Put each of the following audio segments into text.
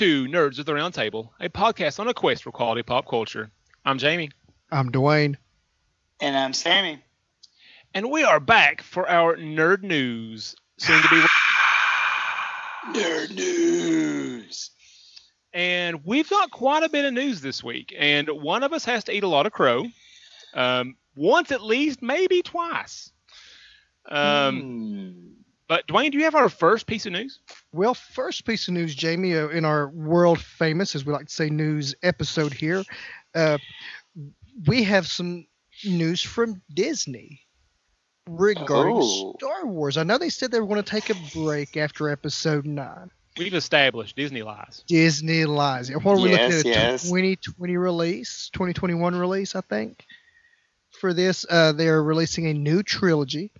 Welcome to Nerds of the Round Table, a podcast on a quest for quality pop culture. I'm Jamie. I'm Dwayne. And I'm Sammy. And we are back for our nerd news. Soon to be nerd news. And we've got quite a bit of news this week. And one of us has to eat a lot of crow. Um, once at least, maybe twice. Um, hmm. But Dwayne, do you have our first piece of news? Well, first piece of news, Jamie, uh, in our world famous, as we like to say, news episode here, uh, we have some news from Disney regarding oh. Star Wars. I know they said they were going to take a break after Episode Nine. We've established Disney lies. Disney lies. What are we yes, looking at? A yes. 2020 release, 2021 release, I think. For this, uh, they are releasing a new trilogy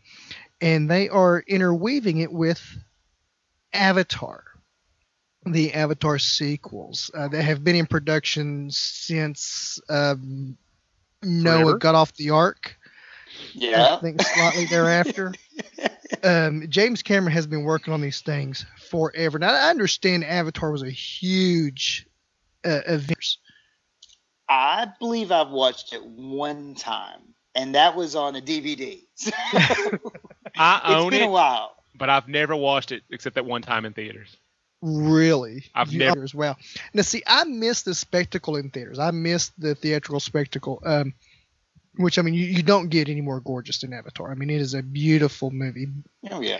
and they are interweaving it with Avatar, the Avatar sequels uh, that have been in production since um, Noah got off the ark. Yeah, I think slightly thereafter. Um, James Cameron has been working on these things forever. Now I understand Avatar was a huge uh, event. I believe I've watched it one time and that was on a DVD. I own it's been it, a while, but I've never watched it except that one time in theaters. Really, I've never as well. Now, see, I miss the spectacle in theaters. I miss the theatrical spectacle, um, which I mean, you, you don't get any more gorgeous than Avatar. I mean, it is a beautiful movie. Oh yeah.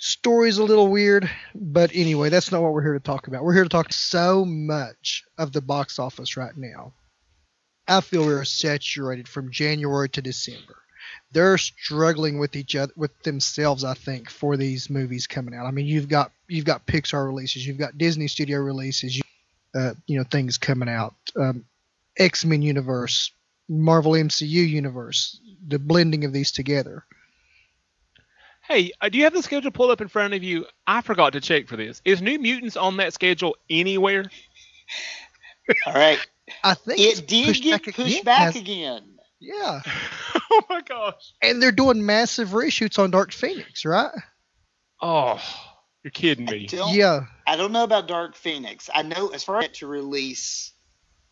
Story's a little weird, but anyway, that's not what we're here to talk about. We're here to talk so much of the box office right now I feel we are saturated from January to December. They're struggling with each other, with themselves. I think for these movies coming out. I mean, you've got you've got Pixar releases, you've got Disney Studio releases, you, uh, you know, things coming out. Um, X Men universe, Marvel MCU universe, the blending of these together. Hey, uh, do you have the schedule pulled up in front of you? I forgot to check for this. Is New Mutants on that schedule anywhere? All right. I think it did pushed get back pushed again. back again. Yeah. oh my gosh. And they're doing massive reshoots on Dark Phoenix, right? Oh, you're kidding me. I yeah. I don't know about Dark Phoenix. I know as far as to release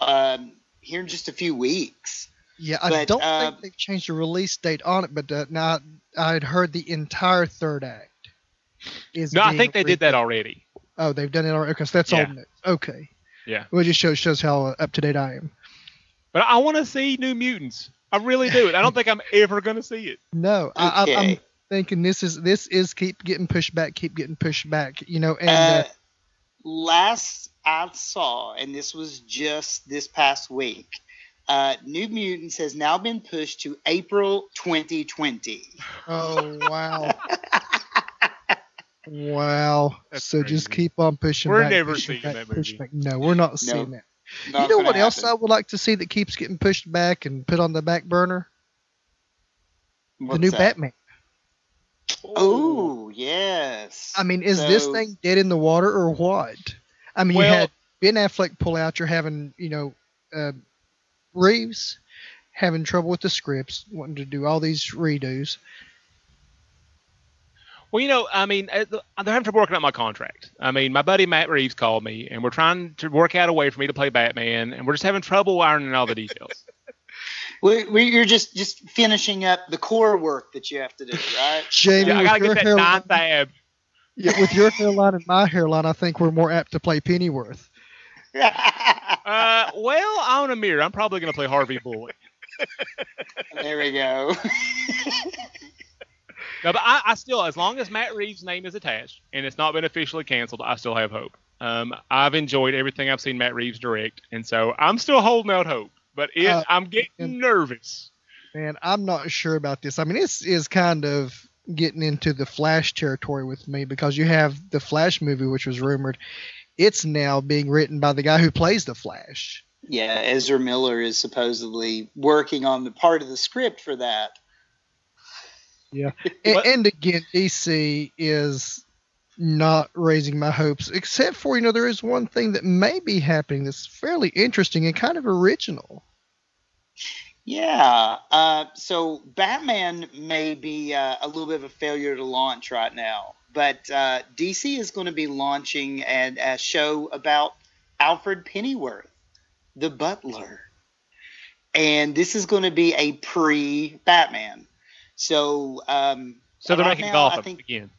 um, here in just a few weeks. Yeah, I but, don't uh, think they've changed the release date on it, but uh, now I'd heard the entire third act is. No, I think they did that already. Oh, they've done it already. Because that's yeah. all. Okay. Yeah. Well, it just shows shows how up to date I am. But I want to see New Mutants. I really do. I don't think I'm ever going to see it. No, okay. I, am thinking this is this is keep getting pushed back, keep getting pushed back. You know, and uh, uh, last I saw, and this was just this past week. Uh, New Mutants has now been pushed to April 2020. Oh wow! Wow. That's so crazy. just keep on pushing we're back. never pushing seeing back, that movie. Back. No, we're not seeing that. you know what else I would like to see that keeps getting pushed back and put on the back burner? What's the new that? Batman. Oh, yes. I mean, is so, this thing dead in the water or what? I mean, well, you had Ben Affleck pull out. You're having, you know, uh, Reeves having trouble with the scripts, wanting to do all these redos. Well, you know, I mean, uh, they're having trouble working out my contract. I mean, my buddy Matt Reeves called me, and we're trying to work out a way for me to play Batman, and we're just having trouble ironing all the details. we, you're just just finishing up the core work that you have to do, right? Jamie, yeah, I gotta get that hairline, ninth ab. Yeah, with your hairline and my hairline, I think we're more apt to play Pennyworth. uh, well, I own a mirror. I'm probably gonna play Harvey Bullock. there we go. No, but I, I, still, as long as Matt Reeves' name is attached and it's not been officially canceled, I still have hope. Um, I've enjoyed everything I've seen Matt Reeves direct, and so I'm still holding out hope. But it, uh, I'm getting and, nervous. Man, I'm not sure about this. I mean, this is kind of getting into the Flash territory with me because you have the Flash movie, which was rumored. It's now being written by the guy who plays the Flash. Yeah, Ezra Miller is supposedly working on the part of the script for that. Yeah, and, and, again, DC is not raising my hopes, except for you know there is one thing that may be happening that's fairly interesting and kind of original. Yeah, uh, so Batman may be uh, a little bit of a failure to launch right now. but uh, DC is going to be launching an, a show about Alfred Pennyworth, the butler. And this is going to be a pre Batman. So, um, So they're right making now, I Gotham think- again.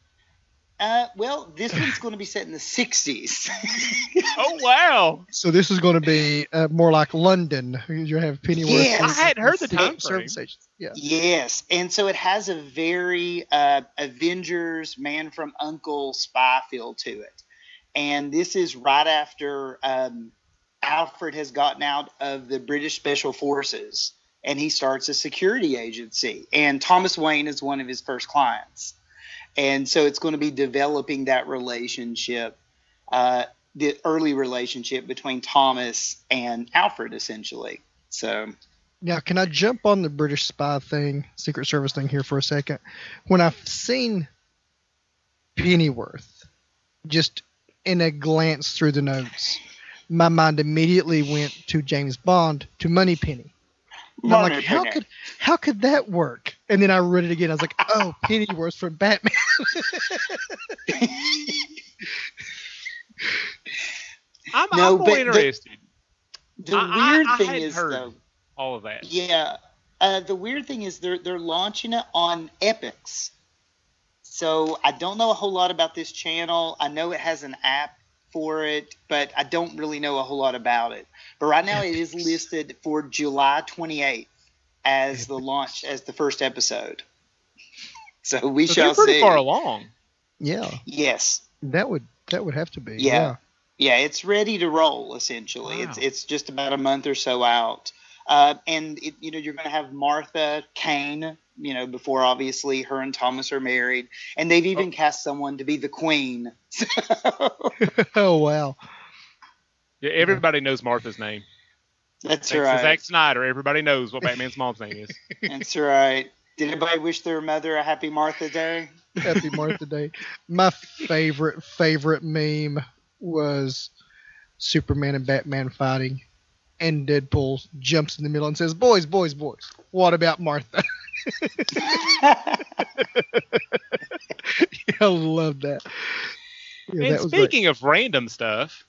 Uh, well, this one's going to be set in the 60s. Oh wow! So this is going to be uh, more like London. You have Pennyworth. Yes. I hadn't heard the secret time frame. Yeah. Yes, and so it has a very uh, Avengers Man from Uncle spy feel to it, and this is right after um, Alfred has gotten out of the British Special Forces and he starts a security agency, and Thomas Wayne is one of his first clients, and so it's going to be developing that relationship. Uh, the early relationship between Thomas and Alfred, essentially. So, Now, can I jump on the British spy thing, Secret Service thing here for a second? When I've seen Pennyworth, just in a glance through the notes, my mind immediately went to James Bond, to Moneypenny. And I'm like, how could how could that work? And then I read it again. I was like, oh, Pennyworth from Batman. I'm, No, I'm more but the- interested. the I- I- weird I thing is heard. though, All of that. yeah, uh, the weird thing is they're they're launching it on Epix. So I don't know a whole lot about this channel. I know it has an app for it, but I don't really know a whole lot about it. But right now it is listed for July 28th as the launch as the first episode. So we So shall they're pretty see. far along. yeah, Yes. that would that would have to be. Yeah. Yeah, it's ready to roll essentially. It's it's just about a month or so out. Uh, and it, you know you're going to have Martha Kane, you know, before obviously her and Thomas are married, and they've even cast someone to be the queen. So, oh wow. Yeah, everybody knows Martha's name. that's Thanks to right. Zack Snyder, everybody knows what Batman's mom's name is. That's right. Did anybody wish their mother a happy Martha Day? Happy Martha Day. My favorite favorite meme was Superman and Batman fighting, and Deadpool jumps in the middle and says, "Boys, boys, boys. What about Martha?" I love that. Yeah, and that was great. speaking of random stuff,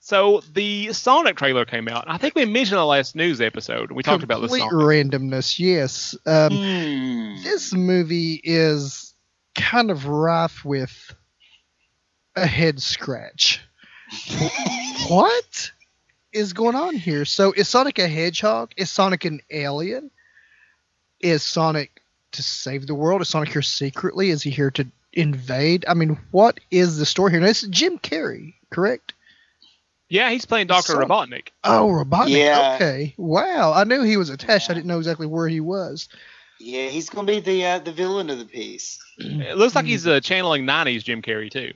so the Sonic trailer came out. I think we mentioned the last news episode. We talked about the Complete Sonic. randomness. Yes. Um, Hmm. this movie is kind of rife with a head scratch. what is going on here? So is Sonic a hedgehog? Is Sonic an alien? Is Sonic to save the world? Is Sonic here secretly? Is he here to invade? I mean, what is the story here? Now, this is Jim Carrey, correct? Yeah, he's playing Doctor Sonic. Robotnik. Oh, Robotnik. Yeah. Okay. Wow. I knew he was attached. I didn't know exactly where he was. Yeah, he's going to be the uh, the villain of the piece. It looks like he's uh, channeling '90s Jim Carrey too.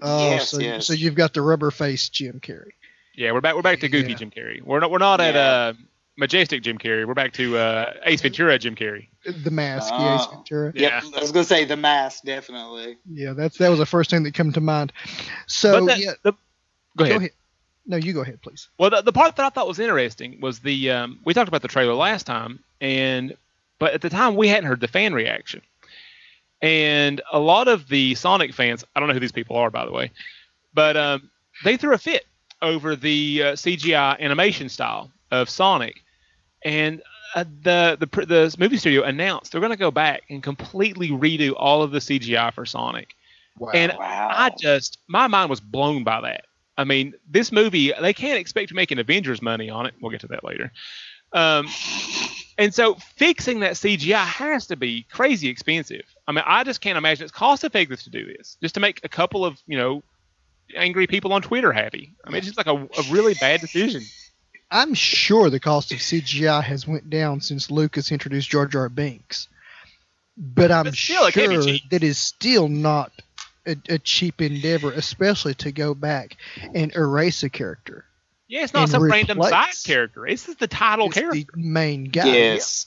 Oh, Yes, so, yes. so you've got the rubber face Jim Carrey. Yeah, we're back. We're back to Goofy Yeah. Jim Carrey. We're not. We're not at Yeah. uh, Majestic Jim Carrey. We're back to uh, Ace Ventura Jim Carrey. The mask, yeah, Ace Oh. Ventura. Yeah. I was going to say the mask, definitely. Yeah, that's that was the first thing that came to mind. So but that, yeah, the, go ahead. go ahead. No, you go ahead, please. Well, the, the part that I thought was interesting was the um, we talked about the trailer last time, and but at the time we hadn't heard the fan reaction, and a lot of the Sonic fans, I don't know who these people are by the way, but um, they threw a fit over the uh, CGI animation style of Sonic, and uh, the the the movie studio announced they're going to go back and completely redo all of the CGI for Sonic. Wow. And Wow. I just my mind was blown by that. I mean, this movie they can't expect to make an Avengers money on it. We'll get to that later. Um, and so fixing that CGI has to be crazy expensive. I mean, I just can't imagine it's cost effective to do this just to make a couple of you know angry people on Twitter happy. I mean, it's just like a, a really bad decision. I'm sure the cost of CGI has went down since Lucas introduced Jar Jar Binks, but I'm But still, it can't be sure cheap. that is still not a, a cheap endeavor, especially to go back and erase a character. Yeah, it's not And some random side character. This is the title It's character. the main guy. Yes.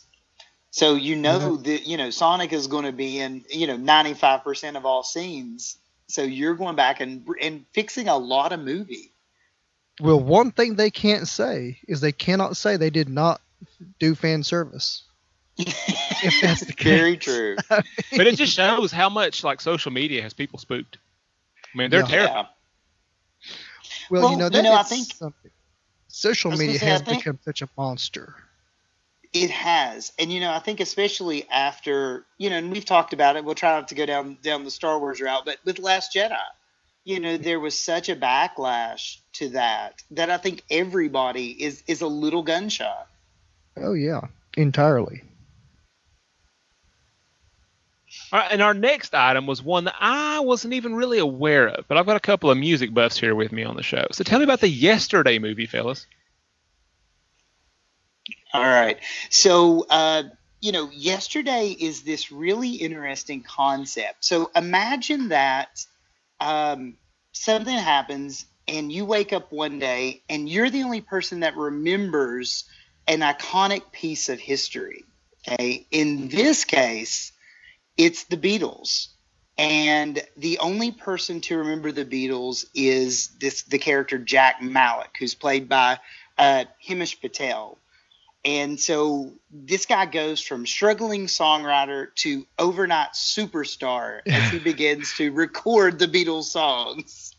So you know that you know Sonic is going to be in you know 95% of all scenes. So you're going back and and fixing a lot of movie. Well, one thing they can't say is they cannot say they did not do fan service. if that's the case. Very true. but it just shows how much like social media has people spooked. I mean, they're Yeah. terrified. Well, Well, you know, you know, I think- something. social I was gonna media say, has think- become such a monster. It has, and you know, I think especially after you know, and we've talked about it. We'll try not to go down down the Star Wars route, but with Last Jedi, you know, there was such a backlash to that that I think everybody is is a little gunshot. Oh yeah, entirely. All right, and our next item was one that I wasn't even really aware of, but I've got a couple of music buffs here with me on the show. So tell me about the Yesterday movie, fellas. All right. So, uh, you know, yesterday is this really interesting concept. So imagine that um, something happens and you wake up one day and you're the only person that remembers an iconic piece of history. Okay. In this case, it's the Beatles. And the only person to remember the Beatles is this the character Jack Malik, who's played by uh, Patel. And so this guy goes from struggling songwriter to overnight superstar as he begins to record the Beatles songs.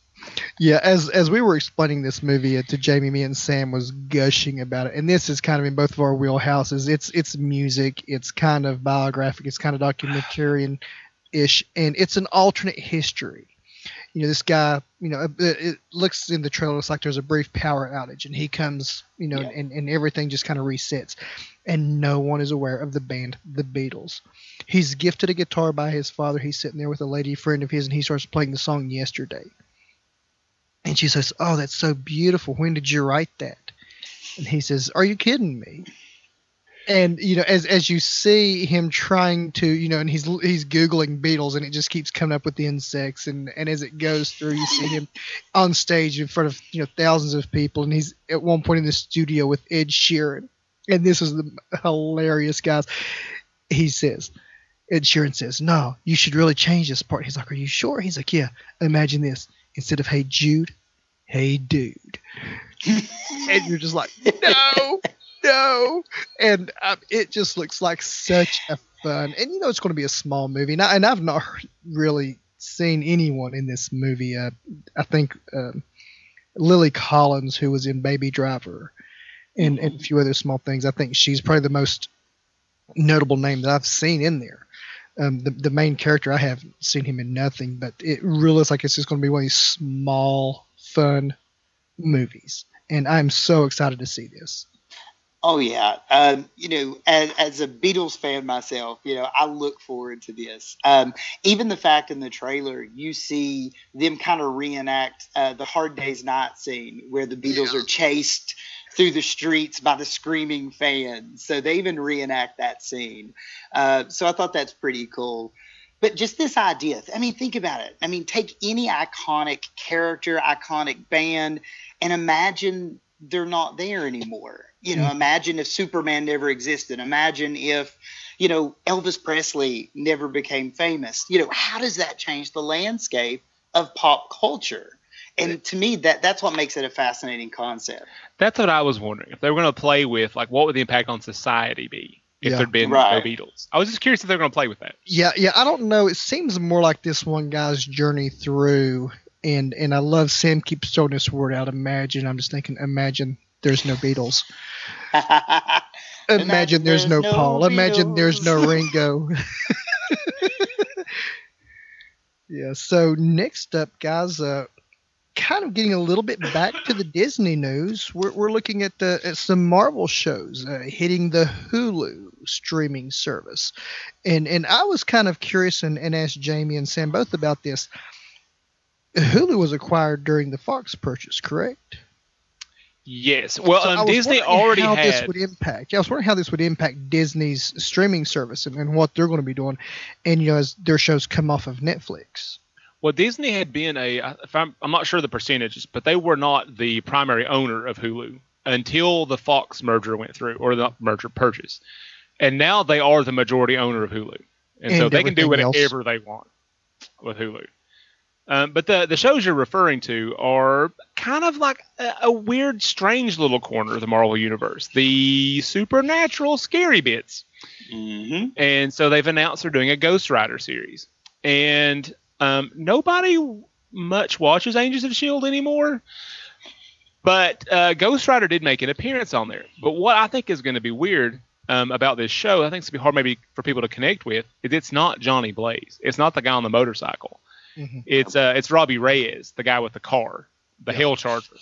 Yeah, as as we were explaining this movie uh, to Jamie, me and Sam was gushing about it, and this is kind of in both of our wheelhouses. It's it's music, it's kind of biographic, it's kind of documentarian ish, and it's an alternate history. You know, this guy, you know, it, it looks in the trailer, it's like there's a brief power outage, and he comes, you know, Yeah. and, and everything just kind of resets, and no one is aware of the band, the Beatles. He's gifted a guitar by his father. He's sitting there with a lady friend of his, and he starts playing the song yesterday. And she says, Oh, that's so beautiful. When did you write that? And he says, Are you kidding me? And you know, as as you see him trying to, you know, and he's he's googling beetles and it just keeps coming up with the insects, and and as it goes through, you see him on stage in front of you know thousands of people, and he's at one point in the studio with Ed Sheeran, and this is the hilarious guys. He says, Ed Sheeran says, "No, you should really change this part." He's like, "Are you sure?" He's like, "Yeah." Imagine this: instead of "Hey Jude," "Hey Dude," and you're just like, "No, no!" And um, it just looks like such a fun. And you know, it's going to be a small movie, and, I, and I've not really seen anyone in this movie. Uh, I think um, Lily Collins, who was in Baby Driver, and, and a few other small things. I think she's probably the most notable name that I've seen in there. Um, the, the main character, I haven't seen him in nothing, but it really looks like it's just going to be one of these small, fun movies. And I'm so excited to see this. Oh yeah, um, you know, as, as a Beatles fan myself, you know, I look forward to this. Um, even the fact in the trailer, you see them kind of reenact uh, the Hard Day's Night scene where the Beatles are chased through the streets by the screaming fans. So they even reenact that scene. Uh, so I thought that's pretty cool. But just this idea, I mean, think about it. I mean, take any iconic character, iconic band, and imagine they're not there anymore. You know, Mhm. imagine if Superman never existed. Imagine if, you know, Elvis Presley never became famous. You know, how does that change the landscape of pop culture? And to me, that that's what makes it a fascinating concept. That's what I was wondering. If they were going to play with, like, what would the impact on society be if Yeah. there'd been Right. no Beatles? I was just curious if they're going to play with that. Yeah, yeah. I don't know. It seems more like this one guy's journey through, and and I love Sam keeps throwing this word out. Imagine. I'm just thinking. Imagine there's no Beatles. Imagine, there's, no, Paul. Imagine there's no Ringo. yeah. So next up, guys, uh, kind of getting a little bit back to the Disney news. We're we're looking at the at some Marvel shows uh, hitting the Hulu streaming service, and and I was kind of curious and, and asked Jamie and Sam both about this. Hulu was acquired during the Fox purchase, correct? Yes. Well, So um, Disney already how this had. would impact. Yeah, I was wondering how this would impact Disney's streaming service and, and what they're going to be doing, and you know as their shows come off of Netflix. Well, Disney had been a. If I'm, I'm not sure the percentages, but they were not the primary owner of Hulu until the Fox merger went through, or the merger purchase, and now they are the majority owner of Hulu, and, so they can do everything else. whatever they want with Hulu. Um, but the the shows you're referring to are kind of like a, a weird, strange little corner of the Marvel universe, the supernatural, scary bits. Mm-hmm. and so they've announced they're doing a Ghost Rider series, and um, nobody much watches Agents of Shield anymore. But uh, Ghost Rider did make an appearance on there. But what I think is going to be weird um, about this show, I think it's going to be hard maybe for people to connect with, is it's not Johnny Blaze. It's not the guy on the motorcycle. Mhm. It's uh, it's Robbie Reyes, the guy with the car, the Hell Charger.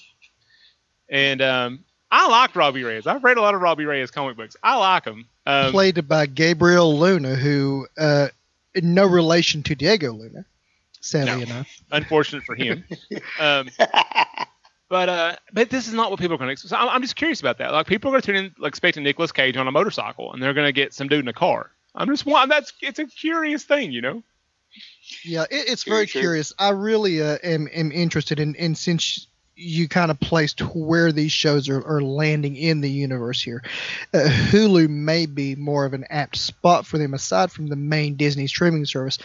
And um, I like Robbie Reyes. I've read a lot of Robbie Reyes comic books. I like him. Um, Played by Gabriel Luna, who uh, no relation to Diego Luna, sadly No. enough. unfortunate for him. um, but uh, but this is not what people are going to expect. So I'm, I'm just curious about that. Like people are going to tune in like, expecting Nicolas Cage on a motorcycle, and they're going to get some dude in a car. I'm just want that's it's a curious thing, you know. Yeah, it, it's Very curious. I really uh, am, am interested in, and since you kind of placed where these shows are, are landing in the universe here, uh, Hulu may be more of an apt spot for them, aside from the main Disney streaming service,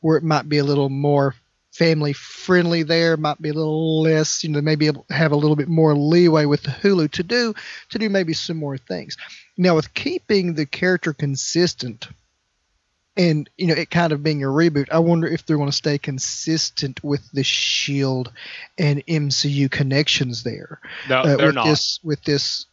where it might be a little more family friendly there, might be a little less, you know, maybe have a little bit more leeway with the Hulu to do to do maybe some more things. Now, with keeping the character consistent and you know it kind of being a reboot i wonder if they're going to stay consistent with the shield and mcu connections there No, uh, they're with not. this with this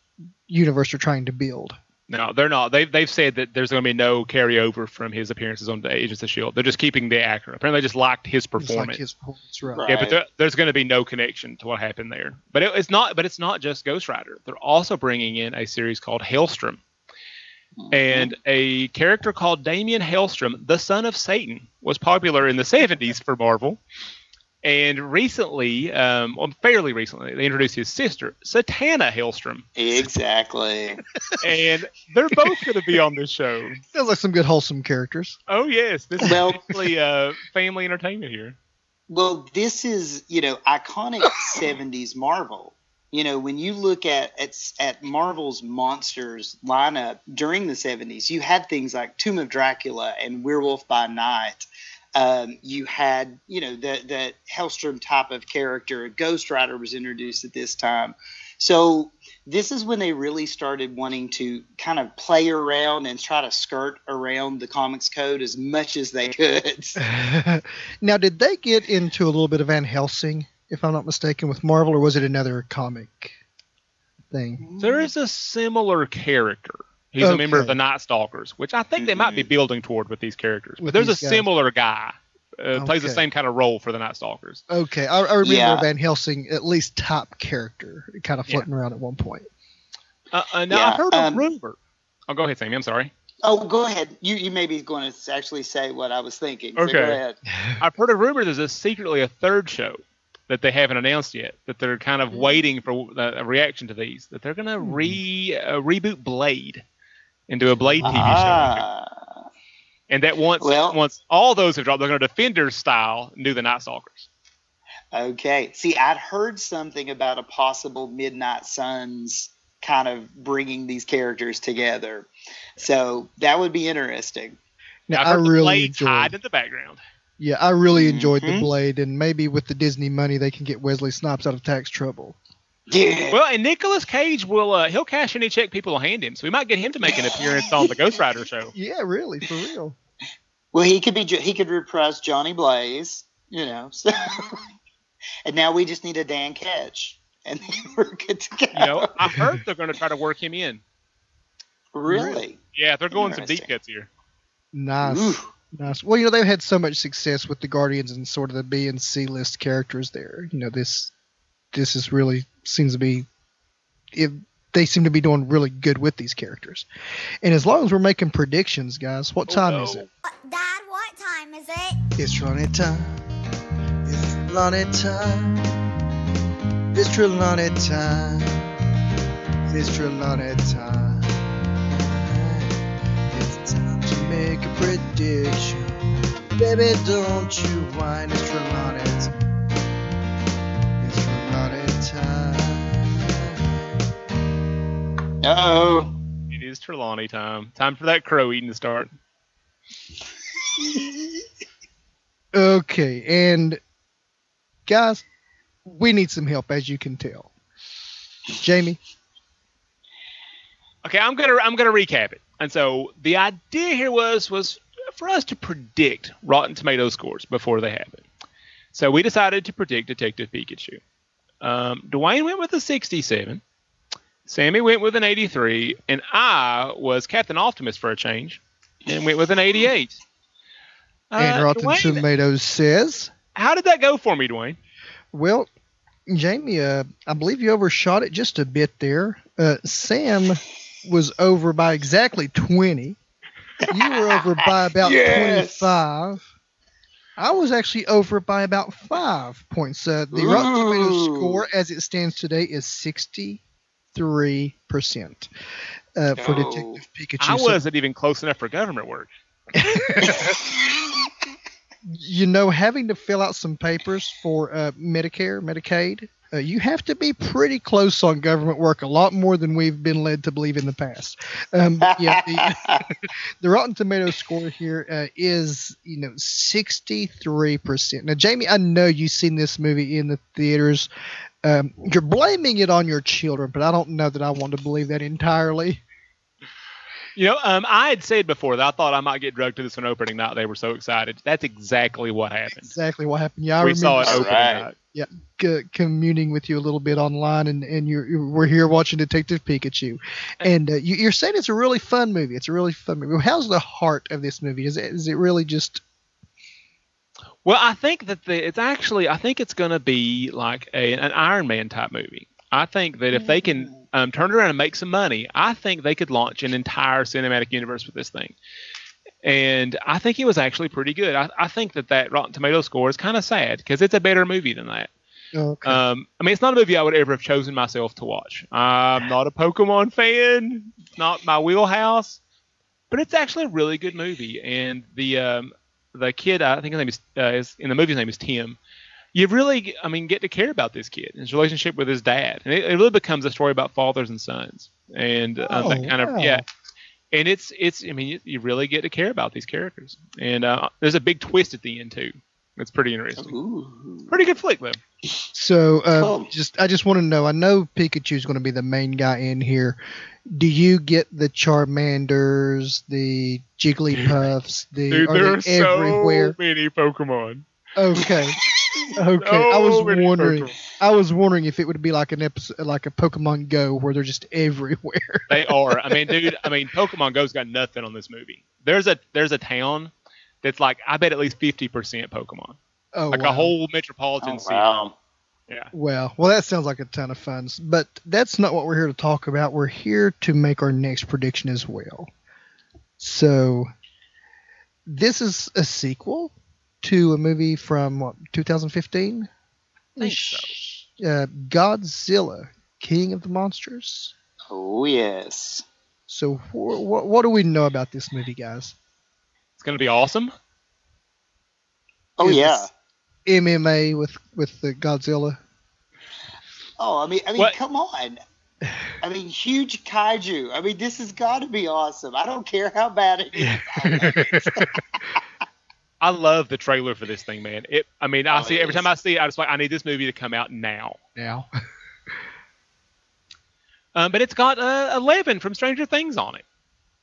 universe they're trying to build No, they're not. They've they've said that there's going to be no carryover from his appearances on the Agents of Shield. They're just keeping the actor. Apparently, they just liked his like performance. his performance right. Right. Yeah, but there, there's going to be no connection to what happened there. But it, it's not. But it's not just Ghost Rider. They're also bringing in a series called Hailstrom, and a character called Damien Hailstrom, the son of Satan, was popular in the 70s for Marvel. And recently, um, well, fairly recently, they introduced his sister, Satana Hailstrom, exactly. and they're both going to be on this show. sounds like some good wholesome characters Oh yes, this is Well- actually uh, family entertainment here. Well, this is you know iconic '70s Marvel. You know, when you look at at, at Marvel's monsters lineup during the '70s, you had things like Tomb of Dracula and Werewolf by Night. Um, you had, you know, the the Hellstrom type of character. Ghost Rider was introduced at this time. So this is when they really started wanting to kind of play around and try to skirt around the comics code as much as they could. now did they get into a little bit of van helsing if i'm not mistaken with marvel or was it another comic thing There is a similar character. He's a member of the Night Stalkers, which I think they might be building toward with these characters. But With there's a guys. similar guy. Uh, Plays the same kind of role for the Night Stalkers. okay i, I remember Yeah. van helsing at least top character kind of Yeah. floating around at one point Uh, uh, now Yeah, I heard a um, rumor. Oh, go ahead, Sammy. I'm sorry. Oh, go ahead. You you may be going to actually say what I was thinking. So Okay. Go ahead. I've heard a rumor there's a secretly a third show that they haven't announced yet. That they're kind of Mhm. waiting for a reaction to these. That they're gonna re uh, reboot Blade into a Blade TV show. Ah. And that once Well- once all those have dropped, they're going to Defenders style and do the Night Stalkers. Okay. See, I'd heard something about a possible Midnight Suns kind of bringing these characters together. So that would be interesting. now I've i really Blade's hide enjoyed in the background. Yeah, I really enjoyed the Mhm. Blade, and maybe with the Disney money, they can get Wesley Snipes out of tax trouble. Yeah. Well, and Nicolas Cage will uh, he'll cash any check people will hand him, so we might get him to make an appearance on the Ghost Rider show. Yeah, really, for real. Well, he could be he could reprise Johnny Blaze, you know. So. and now we just need a Dan Ketch, and then we're good to go. You know, I heard they're going to try to work him in. really. Yeah, they're going some deep cuts here. Nice, Ooh. Nice. Well, you know they've had so much success with the Guardians and sort of the B and C list characters there. You know this, this is really seems to be, it, they seem to be doing really good with these characters. And as long as we're making predictions, guys, what Oh, time no. is it? Uh, Dad, what time is it? It's Trelawney time. It's Trelawney time. It's Trelawney time. It's Trelawney time. Prediction. Baby, don't you whine. It's Trelawney time. It's Trelawney time. Oh. It is Trelawney time. Time for that crow eating to start. Okay, and guys, we need some help, as you can tell. Jamie, Okay, I'm gonna I'm gonna recap it. And so the idea here was was for us to predict Rotten Tomato scores before they happen. So we decided to predict Detective Pikachu. Um, Dwayne went with a 67. Sammy went with an 83, and I was Captain Optimus for a change, and went with an 88. Uh, and Rotten Dwayne, Tomatoes says. How did that go for me, Dwayne? Well, Jamie, uh, I believe you overshot it just a bit there. Uh, Sam was over by exactly 20. You were over by about yes. 25. I was actually over by about five points. Uh, the Ooh. Rotten Tomatoes score, as it stands today, is 63% uh, for. Detective Pikachu. I wasn't even close enough for government work. you know, having to fill out some papers for uh, Medicare, Medicaid, uh, you have to be pretty close on government work, a lot more than we've been led to believe in the past. Um, yeah, the, the, Rotten Tomato score here uh, is, you know, 63%. Now, Jamie, I know you've seen this movie in the theaters. Um, you're blaming it on your children, but I don't know that I want to believe that entirely. You know, um, I had said before that I thought I might get drugged to this one opening night. They were so excited. That's exactly what happened. Exactly what happened. Yeah, I we remember. saw it opening right. night. Yeah, c- communing with you a little bit online, and and you're, you're we're here watching Detective Pikachu, and uh, you, are saying it's a really fun movie. It's a really fun movie. How's the heart of this movie? Is it is it really just? Well, I think that the, it's actually I think it's going to be like a, an Iron Man type movie. I think that if they can um, turn around and make some money, I think they could launch an entire cinematic universe with this thing. And I think it was actually pretty good. I, I think that that Rotten Tomato score is kind of sad because it's a better movie than that. Okay. Um, I mean, it's not a movie I would ever have chosen myself to watch. I'm not a Pokemon fan, not my wheelhouse, but it's actually a really good movie. And the um, the kid, I think his name is, uh, is in the movie's name is Tim you really, I mean, get to care about this kid, his relationship with his dad, and it, it really becomes a story about fathers and sons, and uh, oh, that kind wow. of yeah. And it's it's I mean you, you, really get to care about these characters, and uh, there's a big twist at the end too. It's pretty interesting. Ooh. Pretty good flick though. So uh, just I just want to know. I know Pikachu's going to be the main guy in here. Do you get the Charmanders, the Jigglypuffs, the Dude, there are, are so many Pokemon. Okay. Okay, I was wondering. Pokemon. I was wondering if it would be like an episode, like a Pokemon Go, where they're just everywhere. they are. I mean, dude. I mean, Pokemon Go's got nothing on this movie. There's a there's a town that's like I bet at least fifty percent Pokemon. Oh, like wow. a whole metropolitan oh, city. Wow. Yeah. Well, well, that sounds like a ton of fun. But that's not what we're here to talk about. We're here to make our next prediction as well. So, this is a sequel to a movie from what 2015. I think so. Uh, Godzilla, King of the Monsters. Oh yes. So wh- wh- what do we know about this movie, guys? It's gonna be awesome. Oh Is yeah. MMA with with the Godzilla. Oh, I mean, I mean, what? come on. I mean, huge kaiju. I mean, this has got to be awesome. I don't care how bad it is. I love the trailer for this thing, man. It. I mean, I oh, see every time I see it, I just like I need this movie to come out now. Now. um, but it's got uh, Eleven from Stranger Things on it.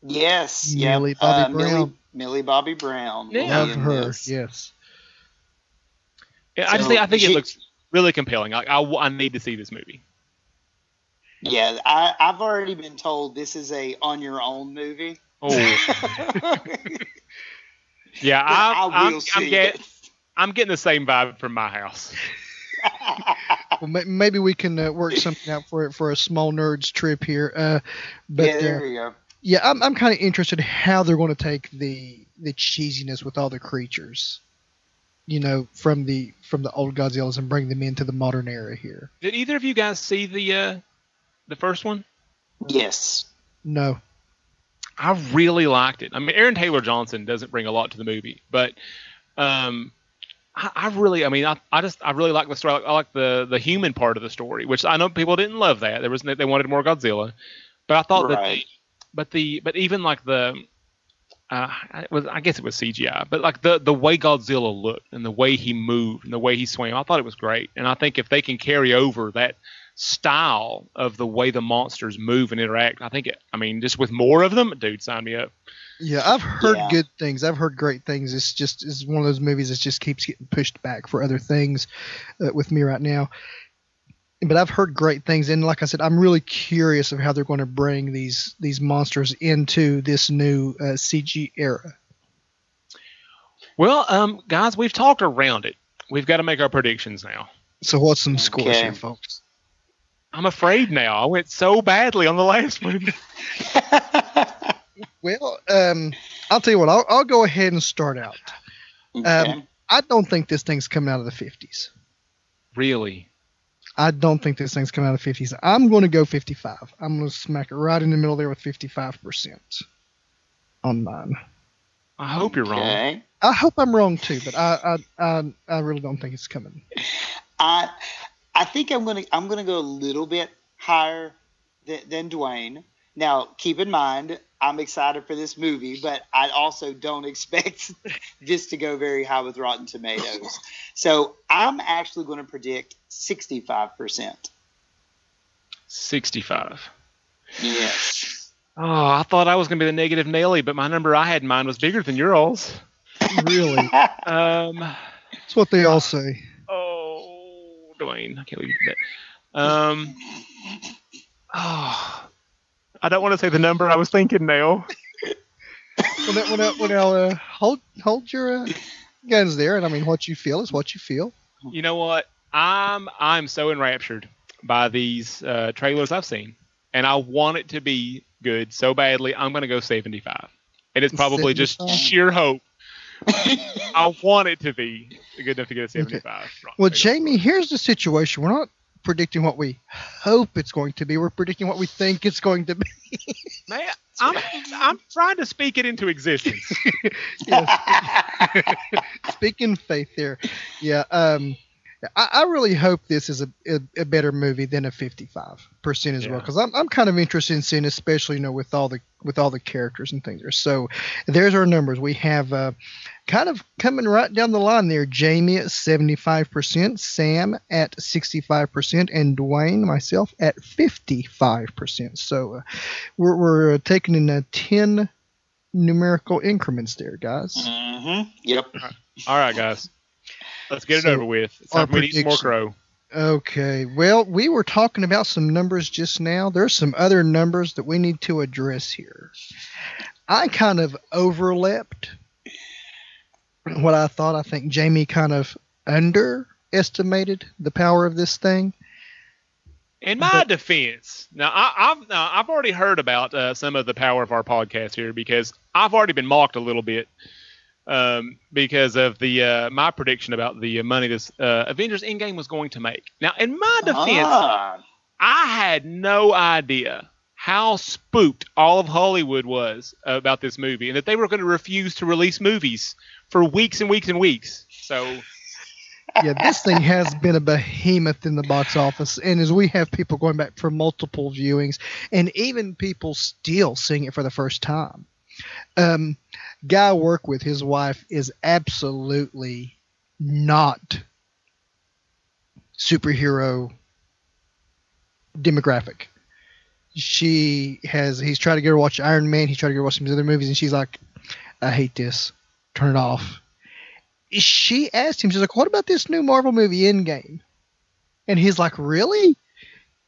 Yes. Yeah. Millie. Bobby uh, Brown. Millie, Millie, Bobby Brown. Yeah. Love her. Yes. Yeah, so I just think I think she, it looks really compelling. Like I, I need to see this movie. Yeah, I, I've already been told this is a on your own movie. Oh. Yeah, I'm, I am I'm, get, I'm getting the same vibe from my house. well, maybe we can uh, work something out for it for a small nerds trip here. Uh, but yeah, there uh, you go. Yeah, I'm, I'm kind of interested how they're going to take the the cheesiness with all the creatures, you know, from the from the old Godzillas and bring them into the modern era here. Did either of you guys see the uh, the first one? Yes. No. I really liked it. I mean, Aaron Taylor Johnson doesn't bring a lot to the movie, but um, I, I, really, I mean, I, I just, I really like the story. I like the the human part of the story, which I know people didn't love that. There was they wanted more Godzilla, but I thought right. that, the, but the, but even like the, uh, it was I guess it was CGI, but like the the way Godzilla looked and the way he moved and the way he swam, I thought it was great. And I think if they can carry over that style of the way the monsters move and interact. I think, it, I mean, just with more of them, dude, sign me up. Yeah, I've heard yeah. good things. I've heard great things. It's just it's one of those movies that just keeps getting pushed back for other things uh, with me right now. But I've heard great things, and like I said, I'm really curious of how they're going to bring these these monsters into this new uh, CG era. Well, um, guys, we've talked around it. We've got to make our predictions now. So what's some scores okay. here, folks? I'm afraid now. I went so badly on the last movie. well, um, I'll tell you what. I'll, I'll go ahead and start out. Okay. Um, I don't think this thing's coming out of the 50s. Really? I don't think this thing's coming out of the 50s. I'm going to go 55. I'm going to smack it right in the middle there with 55% on mine. I hope you're wrong. I hope I'm wrong too, but I I, I, I really don't think it's coming. I I think I'm gonna I'm gonna go a little bit higher than, than Dwayne. Now, keep in mind, I'm excited for this movie, but I also don't expect this to go very high with Rotten Tomatoes. So I'm actually going to predict 65%. 65. Yes. Oh, I thought I was going to be the negative Nelly, but my number I had in mind was bigger than yours. Really? um, That's what they all say. Dwayne, I can't believe that. Um, oh, I don't want to say the number I was thinking now. well, now, well, now, well, now uh, hold hold your uh, guns there, and I mean, what you feel is what you feel. You know what? I'm I'm so enraptured by these uh, trailers I've seen, and I want it to be good so badly. I'm going to go 75, and it's probably 75? just sheer hope. I want it to be good enough to get a 75. Okay. Well, Jamie, here's the situation. We're not predicting what we hope it's going to be. We're predicting what we think it's going to be. Man, I'm I'm trying to speak it into existence. Speaking faith there. Yeah. Um, I, I really hope this is a, a, a, better movie than a 55 percent as yeah. well because I'm, I'm kind of interested in seeing especially you know with all the with all the characters and things. There so there's our numbers. We have uh, kind of coming right down the line there. Jamie at 75 percent Sam at 65 percent and Dwayne myself at 55 percent. So uh, we're, we're uh, taking in a 10 numerical increments there guys. Mm-hmm. yep. All right guys Let's get so it over with. It's time we more crow. Okay. Well, we were talking about some numbers just now. There's some other numbers that we need to address here. I kind of overleapt what I thought. I think Jamie kind of underestimated the power of this thing. In my but, defense, now I, have now I've already heard about uh, some of the power of our podcast here because I've already been mocked a little bit um, because of the uh, my prediction about the money this uh, Avengers Endgame was going to make. Now, in my defense, ah. I had no idea how spooked all of Hollywood was about this movie, and that they were going to refuse to release movies for weeks and weeks and weeks. So. yeah, this thing has been a behemoth in the box office, and as we have people going back for multiple viewings, and even people still seeing it for the first time. Um, guy I work with, his wife is absolutely not superhero demographic. She has he's tried to get her to watch Iron Man, he's tried to get her to watch some other movies, and she's like, I hate this. Turn it off. She asked him, she's like, What about this new Marvel movie Endgame? And he's like, Really?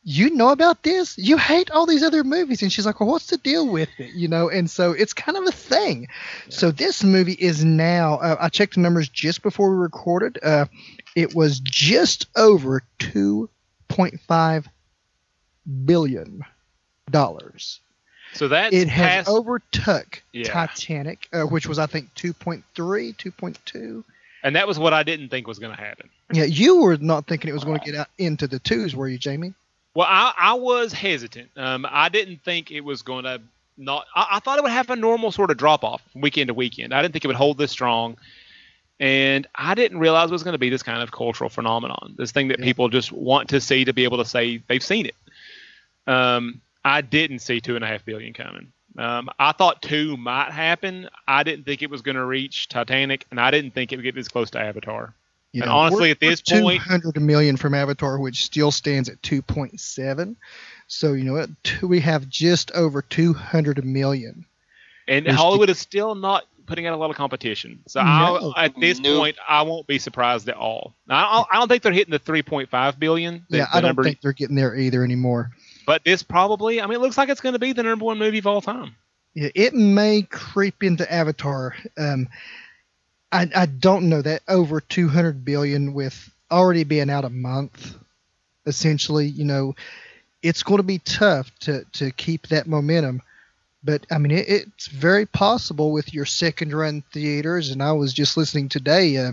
You know about this? You hate all these other movies. And she's like, well, what's the deal with it? You know, and so it's kind of a thing. Yeah. So this movie is now, uh, I checked the numbers just before we recorded. Uh, it was just over $2.5 billion. So that it has past, overtook yeah. Titanic, uh, which was I think 2.3, 2.2. And that was what I didn't think was going to happen. Yeah, you were not thinking it was going to get out into the twos, were you, Jamie? Well, I, I was hesitant. Um, I didn't think it was going to not. I, I, thought it would have a normal sort of drop off weekend to weekend. I didn't think it would hold this strong, and I didn't realize it was going to be this kind of cultural phenomenon. This thing that yeah. people just want to see to be able to say they've seen it. Um, I didn't see two and a half billion coming. Um, I thought two might happen. I didn't think it was going to reach Titanic, and I didn't think it would get this close to Avatar. You and know, honestly, at this point, 200 million from Avatar, which still stands at 2.7. So you know what? we have just over 200 million. And Hollywood is still not putting out a lot of competition. So no, at this nope. point, I won't be surprised at all. Now, I don't think they're hitting the 3.5 billion. The, yeah, I don't number, think they're getting there either anymore. But this probably, I mean, it looks like it's going to be the number one movie of all time. Yeah, it may creep into Avatar. Um, I, I don't know that over 200 billion with already being out a month, essentially, you know, it's going to be tough to, to keep that momentum. But I mean, it, it's very possible with your second run theaters. And I was just listening today uh,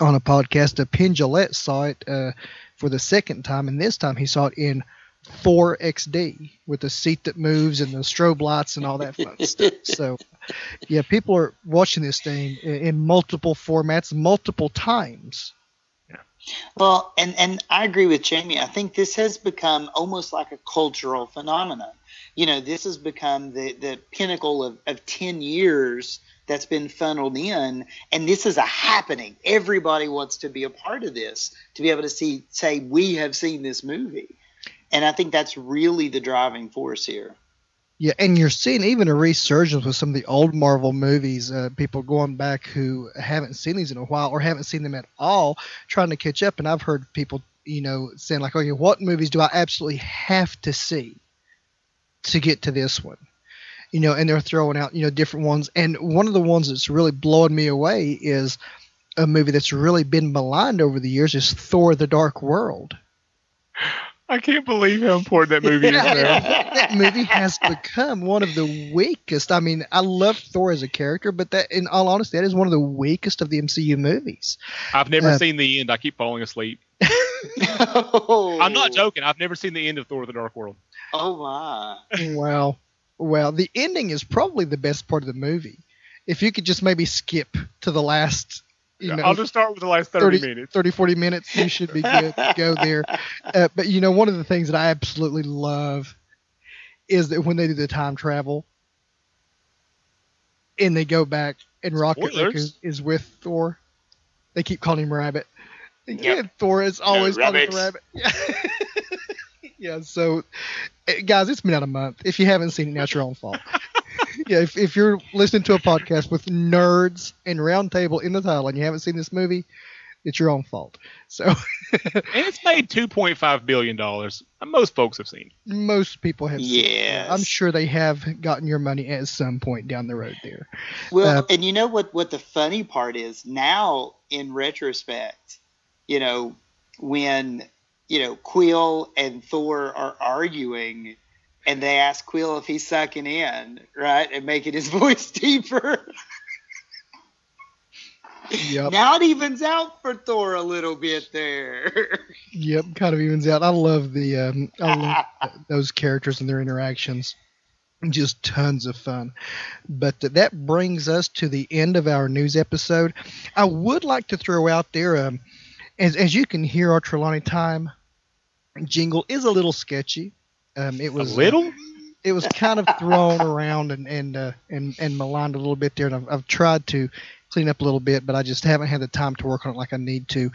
on a podcast. A Penn saw it uh, for the second time, and this time he saw it in 4XD with the seat that moves and the strobe lights and all that fun stuff. So, yeah, people are watching this thing in, in multiple formats, multiple times. Well, and and I agree with Jamie. I think this has become almost like a cultural phenomenon. You know, this has become the the pinnacle of, of ten years that's been funneled in, and this is a happening. Everybody wants to be a part of this, to be able to see say we have seen this movie. And I think that's really the driving force here. Yeah, and you're seeing even a resurgence with some of the old Marvel movies. Uh, people going back who haven't seen these in a while or haven't seen them at all, trying to catch up. And I've heard people, you know, saying like, "Okay, what movies do I absolutely have to see to get to this one?" You know, and they're throwing out, you know, different ones. And one of the ones that's really blowing me away is a movie that's really been maligned over the years is Thor: The Dark World. I can't believe how important that movie is now. that movie has become one of the weakest. I mean, I love Thor as a character, but that, in all honesty, that is one of the weakest of the MCU movies. I've never uh, seen the end. I keep falling asleep. oh. I'm not joking. I've never seen the end of Thor: The Dark World. Oh my! Well, well, the ending is probably the best part of the movie. If you could just maybe skip to the last you know, I'll just start with the last 30, 30, minutes. 30, 40 minutes. You should be good. to Go there. Uh, but, you know, one of the things that I absolutely love is that when they do the time travel and they go back and Rocket is, is, with Thor, they keep calling him Rabbit. Yep. Yeah, Thor is always no, calling him Rabbit. Yeah. yeah, so, eh, guys, it's been out a month. If you haven't seen it, now it's your own fault yeah, if, if you're listening to a podcast with nerds and roundtable in the title and you haven't seen this movie, it's your own fault. So, and it's made two point five billion dollars. Most folks have seen. Most people have. Yeah, I'm sure they have gotten your money at some point down the road there. Well, uh, and you know what? What the funny part is now, in retrospect, you know, when you know Quill and Thor are arguing and they ask Quill if he's sucking in, right, and making his voice deeper. Yep. Now it evens out for Thor a little bit there. yep, kind of evens out. I love the um, I love those characters and their interactions. Just tons of fun. But that brings us to the end of our news episode. I would like to throw out there, um, as as you can hear, our Trelawney time jingle is a little sketchy. Um, it was a little. Uh, it was kind of thrown around and and uh, and and maligned a little bit there, and I've, I've tried to clean up a little bit, but I just haven't had the time to work on it like I need to.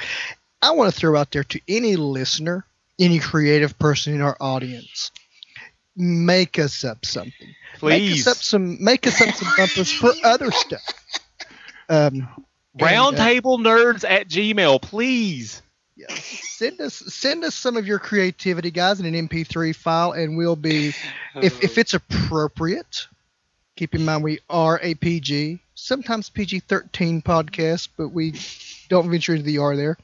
I want to throw out there to any listener, any creative person in our audience, make us up something. Please make us up some make us up some bumpers for other stuff. Um, Roundtable uh, nerds at Gmail, please. Yeah. Send us send us some of your creativity, guys, in an MP3 file, and we'll be, if if it's appropriate. Keep in mind we are a PG, sometimes PG-13 podcast, but we don't venture into the R there.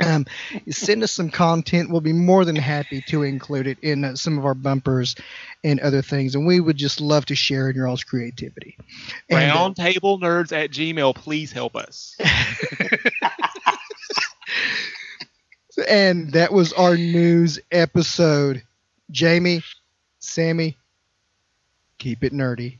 Um, send us some content. We'll be more than happy to include it in uh, some of our bumpers and other things. And we would just love to share in your all's creativity. Roundtable uh, nerds at Gmail, please help us. and that was our news episode. Jamie, Sammy, keep it nerdy.